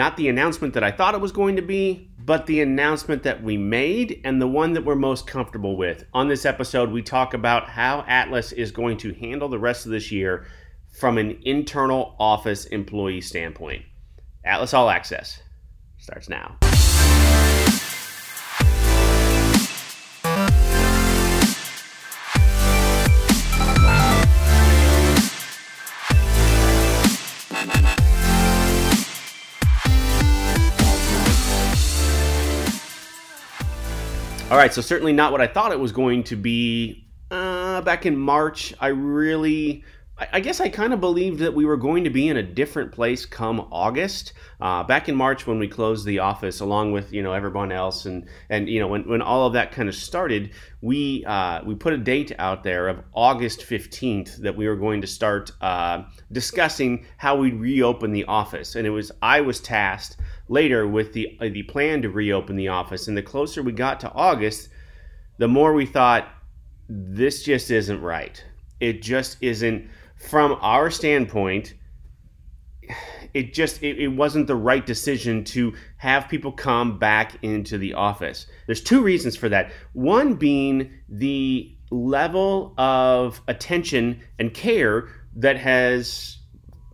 not the announcement that I thought it was going to be, but the announcement that we made and the one that we're most comfortable with. On this episode, we talk about how Atlas is going to handle the rest of this year from an internal office employee standpoint. Atlas All Access starts now. All right, so certainly not what I thought it was going to be. Uh, back in March, I really, I, guess I kind of believed that we were going to be in a different place come August. Uh, back in March, when we closed the office, along with you know everyone else, and and you know when, when all of that kind of started, we uh, we put a date out there of August fifteenth that we were going to start uh, discussing how we'd reopen the office, and it was I was tasked later with the uh, the plan to reopen the office. And the closer we got to August, the more we thought this just isn't right. It just isn't from our standpoint. It just it, it wasn't the right decision to have people come back into the office. There's two reasons for that. One being the level of attention and care that has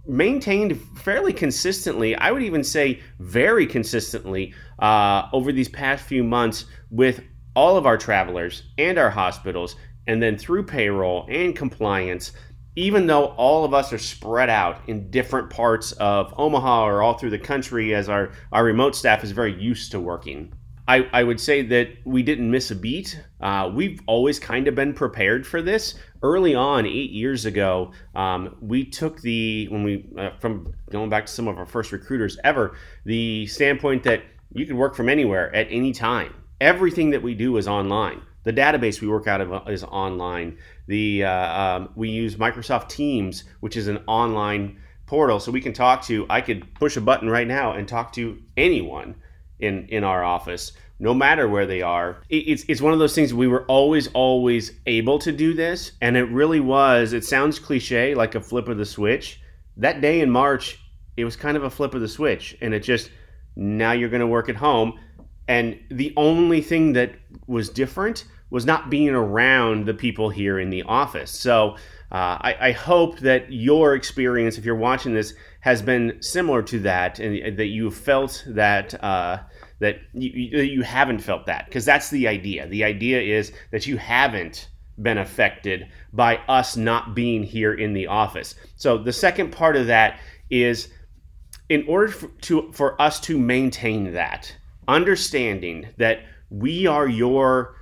maintained fairly consistently. I would even say very consistently uh, over these past few months with all of our travelers and our hospitals, and then through payroll and compliance. Even though all of us are spread out in different parts of Omaha or all through the country, as our, our remote staff is very used to working. I, I would say that we didn't miss a beat. Uh, we've always kind of been prepared for this. Early on, eight years ago, um, we took the, when we, uh, from going back to some of our first recruiters ever, the standpoint that you could work from anywhere at any time. Everything that we do is online. The database we work out of is online. The uh, um, we use Microsoft Teams, which is an online portal, so we can talk to. I could push a button right now and talk to anyone in in our office no matter where they are. It's it's one of those things we were always always able to do this and it really was it sounds cliche like a flip of the switch. That day in march it was kind of a flip of the switch and it just now you're going to work at home. And the only thing that was different was not being around the people here in the office so uh, I, I, hope that your experience, if you're watching this, has been similar to that, and that you felt that uh, that you, you haven't felt that, because that's the idea. The idea is that you haven't been affected by us not being here in the office. So the second part of that is, in order for, to for us to maintain that understanding that we are your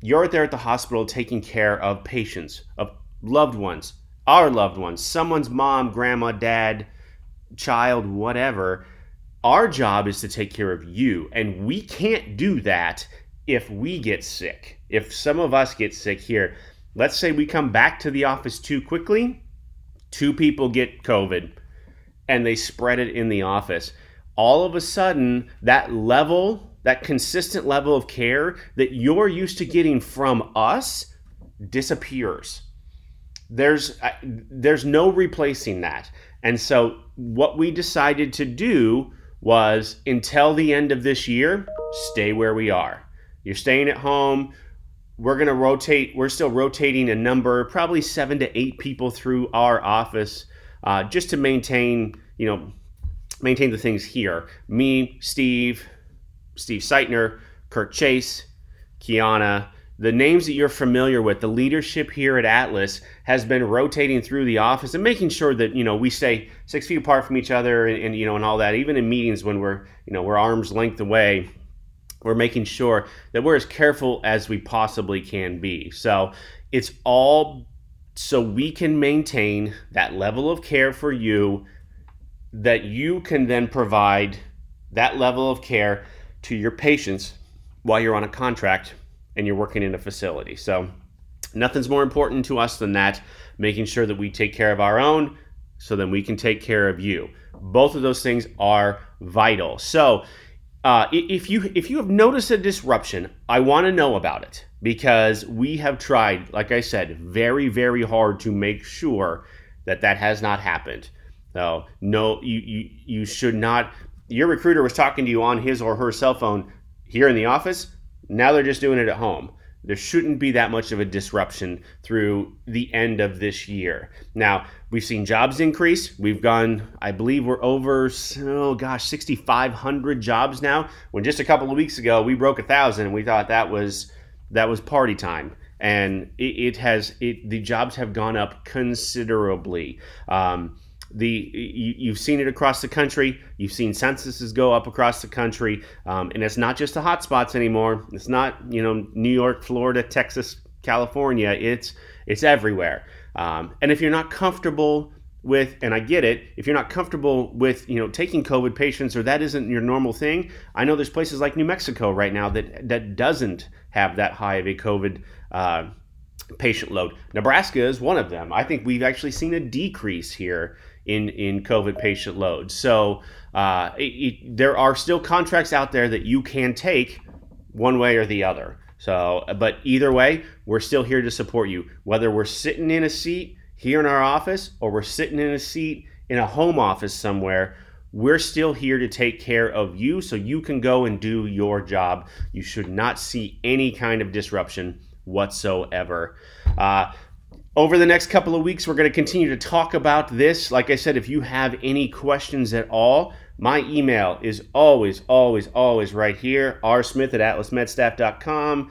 you're there at the hospital taking care of patients of loved ones, our loved ones, someone's mom, grandma, dad, child, whatever. Our job is to take care of you. And we can't do that if we get sick. If some of us get sick here, let's say we come back to the office too quickly, two people get COVID and they spread it in the office. All of a sudden, that level, that consistent level of care that you're used to getting from us disappears there's there's no replacing that. And so what we decided to do was until the end of this year, stay where we are. You're staying at home. We're going to rotate. We're still rotating a number, probably seven to eight people through our office, uh, just to maintain, you know, maintain the things here. Me, Steve, Steve Seitner, Kurt Chase, Kiana, the names that you're familiar with, the leadership here at Atlas has been rotating through the office and making sure that you know we stay six feet apart from each other and, and, you know and all that. Even in meetings when we're you know we're arms length away, we're making sure that we're as careful as we possibly can be. So it's all so we can maintain that level of care for you that you can then provide that level of care to your patients while you're on a contract and you're working in a facility. So nothing's more important to us than that, making sure that we take care of our own so then we can take care of you. Both of those things are vital. So uh, if you if you have noticed a disruption, I want to know about it because we have tried, like I said, very very hard to make sure that that has not happened. So no, you you you should not your recruiter was talking to you on his or her cell phone here in the office. Now they're just doing it at home. There shouldn't be that much of a disruption through the end of this year. Now, we've seen jobs increase. We've gone, I believe we're over, oh gosh, 6,500 jobs now. When just a couple of weeks ago we broke a thousand and we thought that was that was party time and it, it, has it the jobs have gone up considerably. Um, the you, have seen it across the country. You've seen censuses go up across the country, um, and it's not just the hot spots anymore. It's not you know New York, Florida, Texas, California. It's it's everywhere. Um, and if you're not comfortable with, and I get it, if you're not comfortable with you know taking COVID patients or that isn't your normal thing, I know there's places like New Mexico right now that that doesn't have that high of a COVID. Uh, patient load. Nebraska is one of them. I think we've actually seen a decrease here in in COVID patient load. So uh, it, it, there are still contracts out there that you can take one way or the other. So, but either way, we're still here to support you. Whether we're sitting in a seat here in our office or we're sitting in a seat in a home office somewhere, we're still here to take care of you so you can go and do your job. You should not see any kind of disruption whatsoever. Uh, over the next couple of weeks, we're going to continue to talk about this. Like I said, if you have any questions at all, my email is always, always, always right here rsmith at atlasmedstaff.com.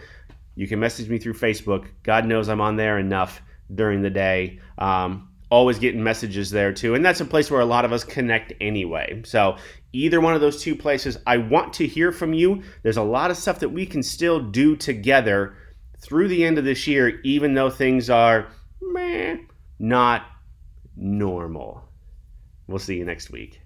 You can message me through Facebook. God knows I'm on there enough during the day. Um, always getting messages there too. And that's a place where a lot of us connect anyway. So, either one of those two places, I want to hear from you. There's a lot of stuff that we can still do together through the end of this year, even though things are meh, not normal. We'll see you next week.